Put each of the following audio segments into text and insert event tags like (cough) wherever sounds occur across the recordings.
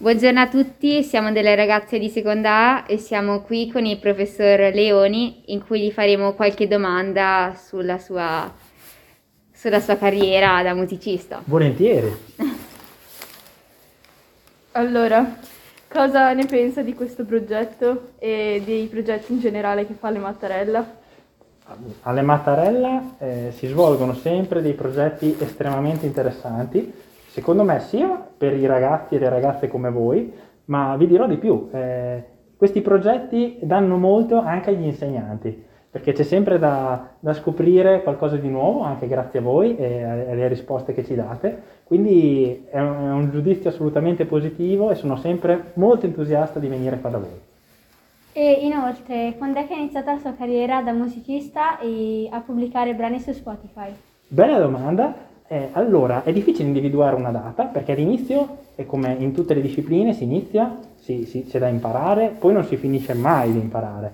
Buongiorno a tutti, siamo delle ragazze di seconda A e siamo qui con il professor Leoni in cui gli faremo qualche domanda sulla sua, sulla sua carriera da musicista. Volentieri. (laughs) Allora, cosa ne pensa di questo progetto e dei progetti in generale che fa le Mattarella? Alle Mattarella eh, si svolgono sempre dei progetti estremamente interessanti, secondo me sia per i ragazzi e le ragazze come voi, ma vi dirò di più, eh, questi progetti danno molto anche agli insegnanti, perché c'è sempre da, da, scoprire qualcosa di nuovo, anche grazie a voi e alle risposte che ci date, quindi è un, è un giudizio assolutamente positivo e sono sempre molto entusiasta di venire qua da voi. E inoltre, quando è che ha iniziato la sua carriera da musicista e a pubblicare brani su Spotify? Bella domanda. Eh, allora, è difficile individuare una data perché all'inizio, è come in tutte le discipline, si inizia, si, si, c'è da imparare, poi non si finisce mai di imparare.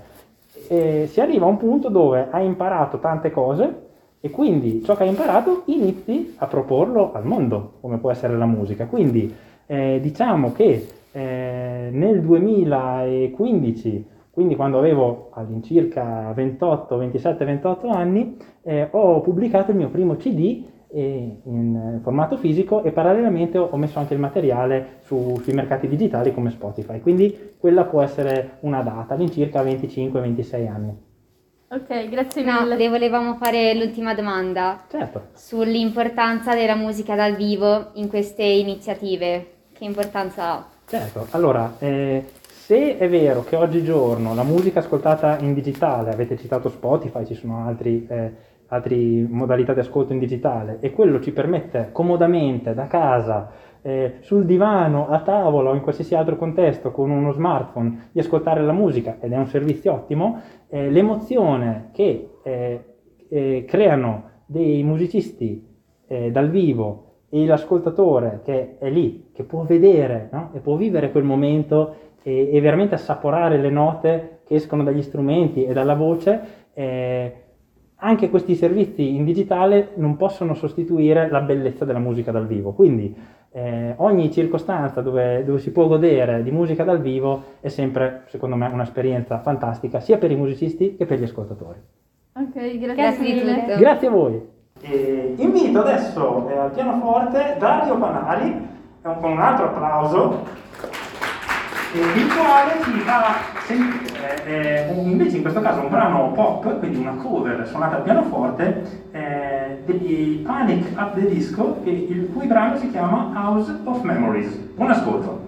E si arriva a un punto dove hai imparato tante cose e quindi ciò che hai imparato inizi a proporlo al mondo, come può essere la musica. Quindi eh, diciamo che eh, nel 2015 quindi quando avevo all'incirca 28, 27, 28 anni, eh, ho pubblicato il mio primo CD in formato fisico e parallelamente ho messo anche il materiale su, sui mercati digitali come Spotify. Quindi quella può essere una data, all'incirca 25-26 anni. Ok, grazie mille. No, le volevamo fare l'ultima domanda. Certo. Sull'importanza della musica dal vivo in queste iniziative. Che importanza ha? Certo, allora, eh, se è vero che oggigiorno la musica ascoltata in digitale, avete citato Spotify, ci sono altri, eh, altre modalità di ascolto in digitale, e quello ci permette comodamente da casa, eh, sul divano, a tavola o in qualsiasi altro contesto con uno smartphone di ascoltare la musica ed è un servizio ottimo, eh, l'emozione che eh, eh, creano dei musicisti eh, dal vivo e l'ascoltatore che è lì, che può vedere no? e può vivere quel momento e, e, veramente assaporare le note che escono dagli strumenti e dalla voce, eh, anche questi servizi in digitale non possono sostituire la bellezza della musica dal vivo. Quindi eh, ogni circostanza dove, dove, si può godere di musica dal vivo è sempre, secondo me, un'esperienza fantastica sia per i musicisti che per gli ascoltatori. Ok, grazie, grazie mille. Grazie a voi. E invito adesso eh, al pianoforte Dario Panari con un altro applauso il quale si fa sentire, eh, invece in questo caso un brano pop, quindi una cover suonata al pianoforte, eh, degli Panic at the Disco, il cui brano si chiama House of Memories. Buon ascolto!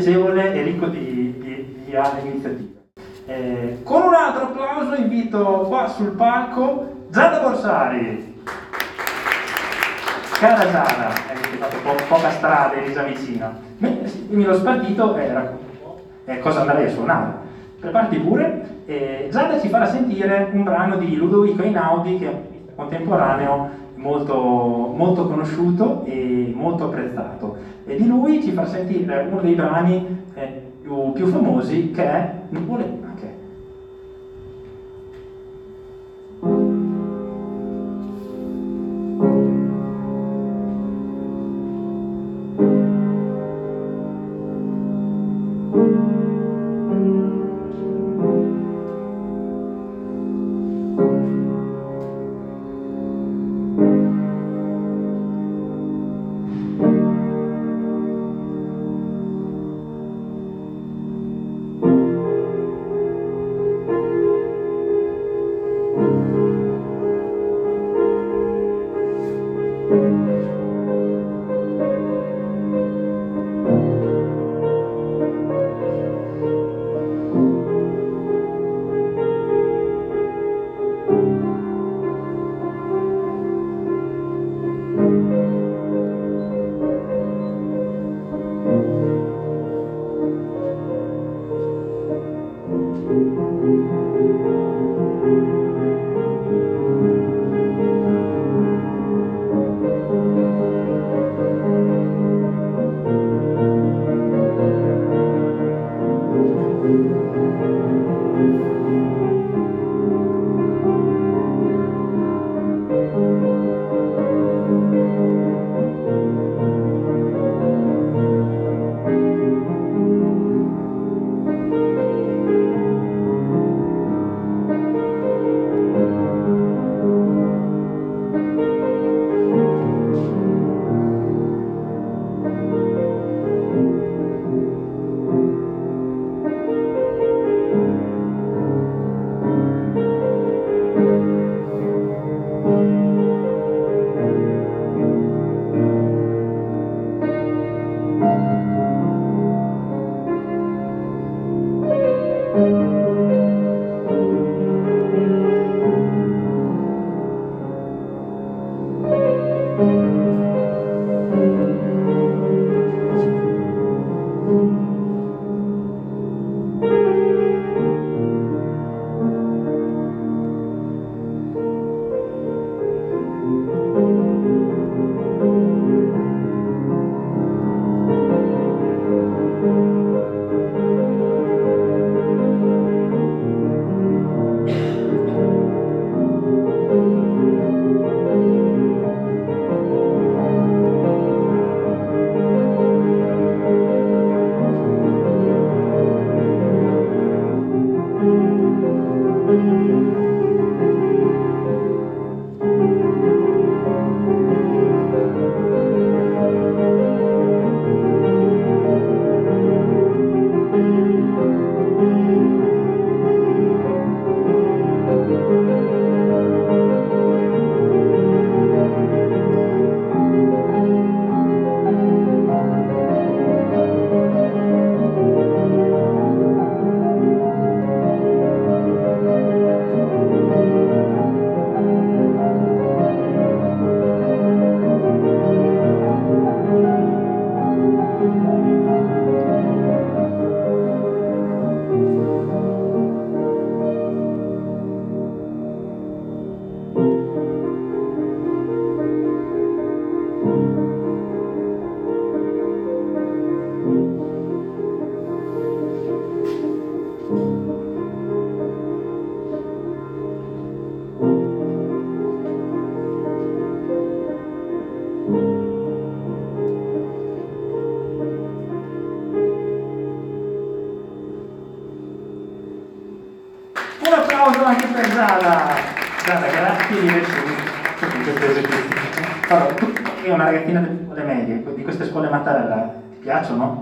Piacevole e ricco di, di, di altre iniziative. Eh, con un altro applauso invito qua sul palco Giada Borsari. Cara Giada, avete fatto po- poca strada e resa vicina. Dimmi lo spartito e racconta eh, cosa andrei a suonare. Preparati pure. Eh, Giada ci farà sentire un brano di Ludovico Einaudi che è un contemporaneo molto, molto conosciuto e molto apprezzato. E di lui ci farà sentire uno dei brani eh, più, famosi che è Nuvole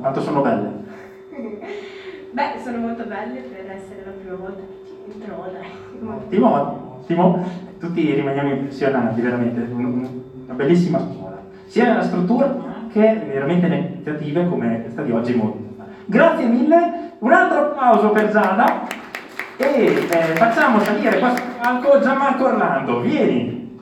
Quanto sono belle? (laughs) Beh, sono molto belle per essere la prima volta che ci entro, dai. Ottimo, ottimo, tutti rimaniamo impressionati, veramente, una bellissima scuola, sia nella struttura ma anche veramente nelle iniziative come questa di oggi molto. Grazie mille, un altro applauso per Giada e eh, facciamo salire qua sul palco Gianmarco Orlando, vieni!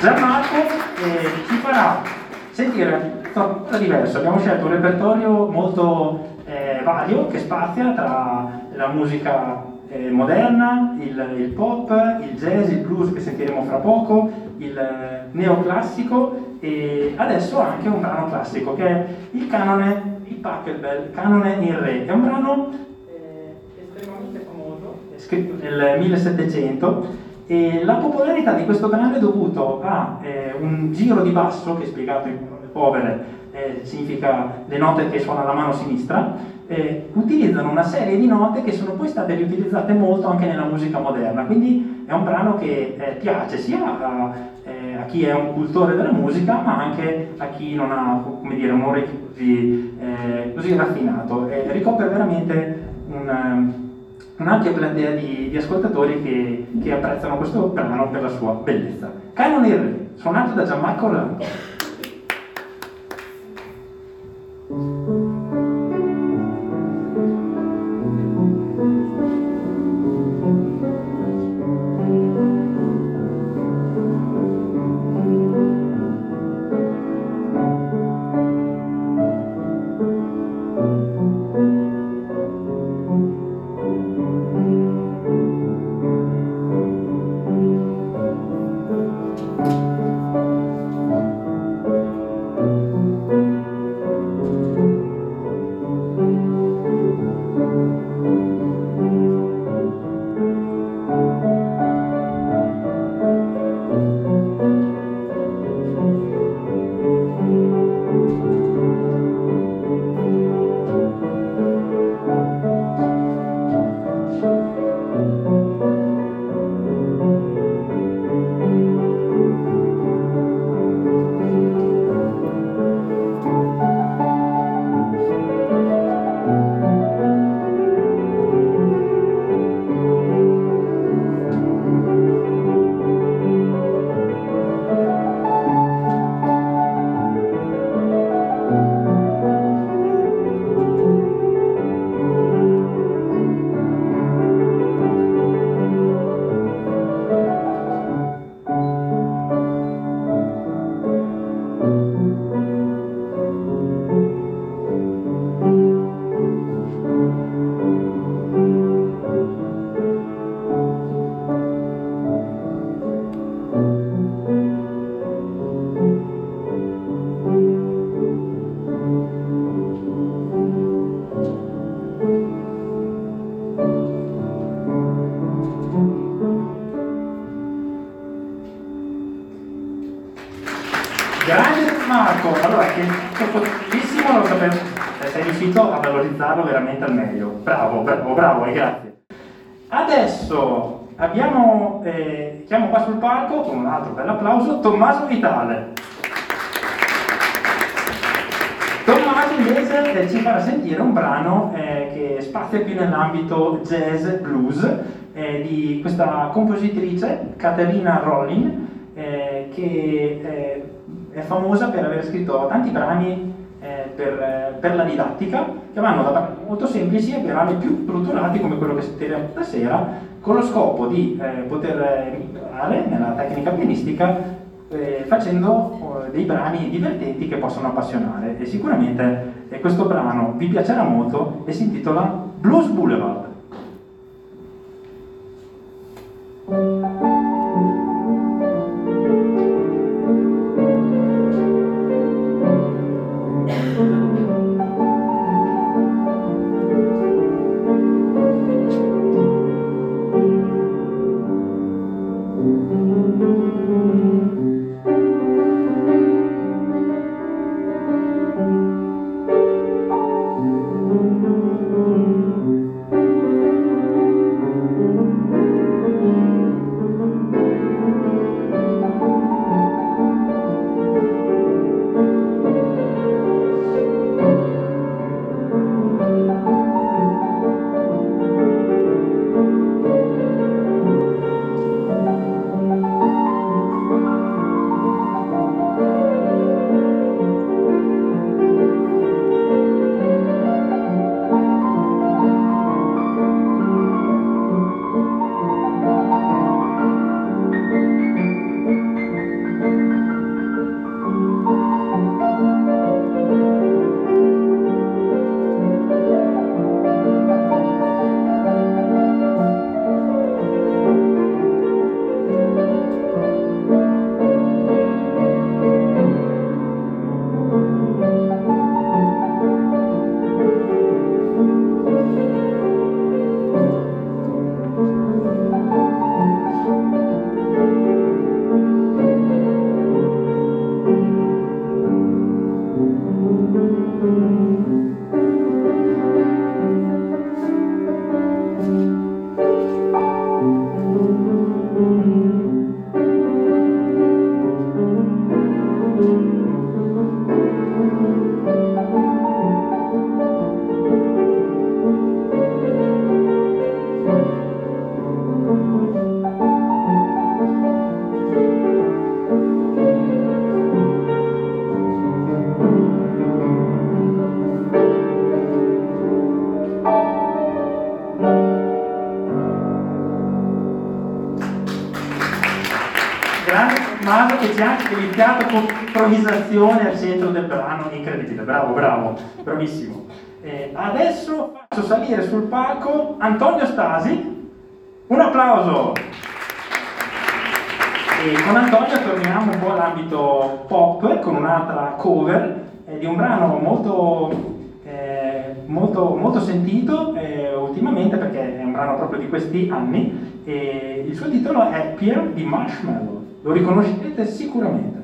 Gianmarco eh, ci farà sentire qualcosa diverso, abbiamo scelto un repertorio molto eh, vario che spazia tra la musica eh, moderna, il, il, pop, il jazz, il blues che sentiremo fra poco, il eh, neoclassico e adesso anche un brano classico che è il canone di Pachelbel, Canone in Re. È un brano eh, estremamente famoso, scritto nel 1700 e la popolarità di questo brano è dovuto a eh, un giro di basso che spiegato in povere eh, significa le note che suona la mano sinistra eh, utilizzano una serie di note che sono poi state riutilizzate molto anche nella musica moderna, quindi è un brano che eh, piace sia a, eh, a, chi è un cultore della musica, ma anche a chi non ha dire, un orecchio così, eh, così raffinato. ricopre veramente un, un'ampia platea di, di ascoltatori che, che, apprezzano questo brano per la sua bellezza. Canon il Re, suonato da Gianmarco Orlando. Applauso Tommaso Vitale. Tommaso invece eh, ci farà sentire un brano eh, che spazia più nell'ambito jazz blues eh, di questa compositrice Caterina Rollin eh, che eh, è famosa per aver scritto tanti brani eh, per, per, la didattica che vanno da brani molto semplici a brani più strutturati come quello che sentiremo stasera con lo scopo di poter migliorare nella tecnica pianistica eh, facendo eh, dei brani divertenti che possono appassionare e sicuramente eh, questo brano vi piacerà molto e si intitola Blues Boulevard. Anche iniziato con improvvisazione al centro del brano, incredibile, bravo, bravo, bravissimo. Eh, adesso faccio salire sul palco Antonio Stasi, un applauso! E con Antonio torniamo un po' all'ambito pop con un'altra cover eh, di un brano molto, eh, molto, molto sentito eh, ultimamente perché è un brano proprio di questi anni e il suo titolo è Pierre di Marshmallow, lo riconoscete sicuramente.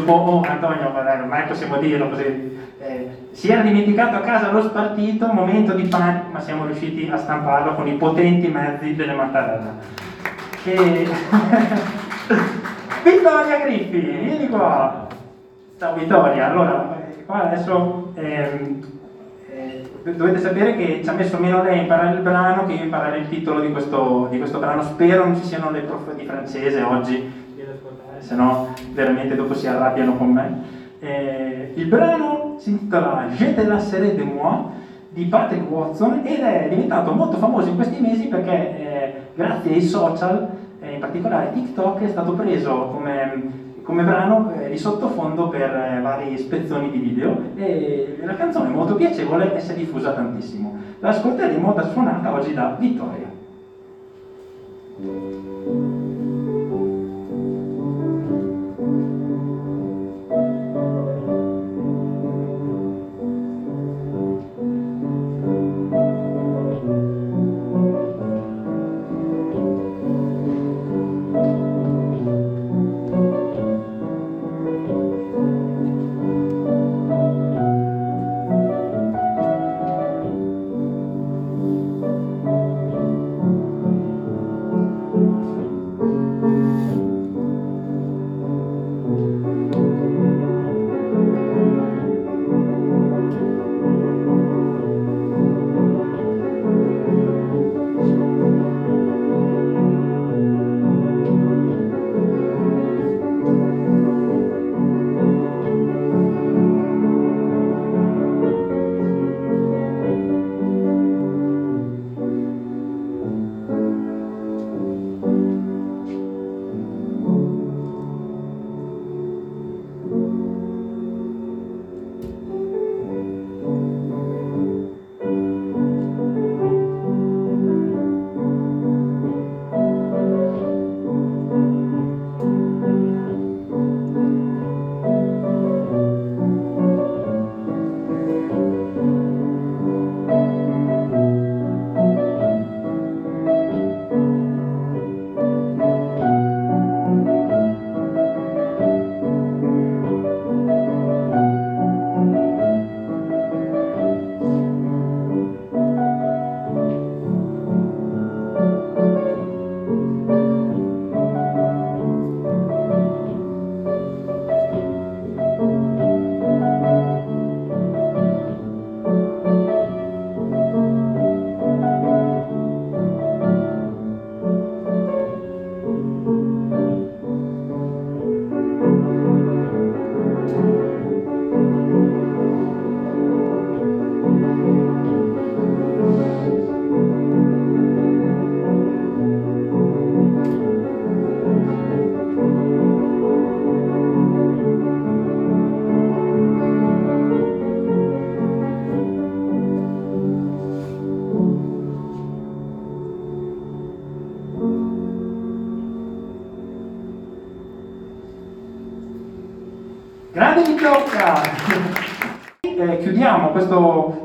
Dopo, oh Antonio, ormai possiamo dirlo così, eh, si era dimenticato a casa lo spartito, momento di panico, ma siamo riusciti a stamparlo con i potenti mezzi delle Mattarella. E... (laughs) Vittoria Griffi, vieni qua! Ciao Vittoria, allora, eh, qua adesso ehm, eh, dovete sapere che ci ha messo meno lei a imparare il brano che io a imparare il titolo di questo, di questo brano. Spero non ci siano dei prof di francese oggi, se no veramente dopo si arrabbiano con me. Eh, il brano si intitola Je te lasserai de moi di Patrick Watson ed è diventato molto famoso in questi mesi perché eh, grazie ai social, eh, in particolare TikTok, è stato preso come come brano eh, di sottofondo per eh, vari spezzoni di video e la canzone è molto piacevole e si è diffusa tantissimo. L'ascolteremo da suonata oggi da Vittoria.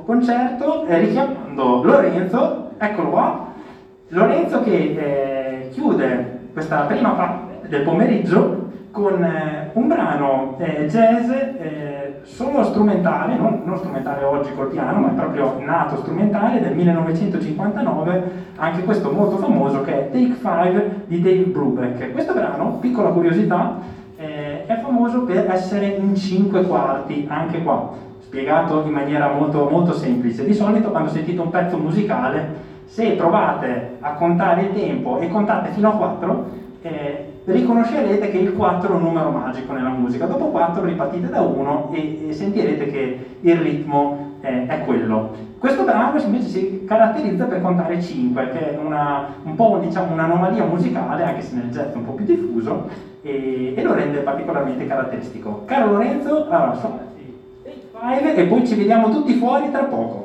Concerto eh, richiamando Lorenzo, eccolo qua, Lorenzo che eh, chiude questa prima parte del pomeriggio con eh, un brano eh, jazz eh, solo strumentale, non, non, strumentale oggi col piano, ma è proprio nato strumentale del 1959, anche questo molto famoso che è Take Five di Dave Brubeck. Questo brano, piccola curiosità, eh, è famoso per essere in cinque quarti, anche qua, spiegato in maniera molto, molto semplice. Di solito quando sentite un pezzo musicale, se provate a contare il tempo e contate fino a 4, eh, riconoscerete che il 4 è un numero magico nella musica. Dopo 4 ripartite da 1 e, e sentirete che il ritmo eh, è quello. Questo brano invece si caratterizza per contare 5, che è una, un po' diciamo, un'anomalia musicale, anche se nel jazz è un po' più diffuso, e, e lo rende particolarmente caratteristico. Caro Lorenzo, allora, suonati 5 e poi ci vediamo tutti fuori tra poco.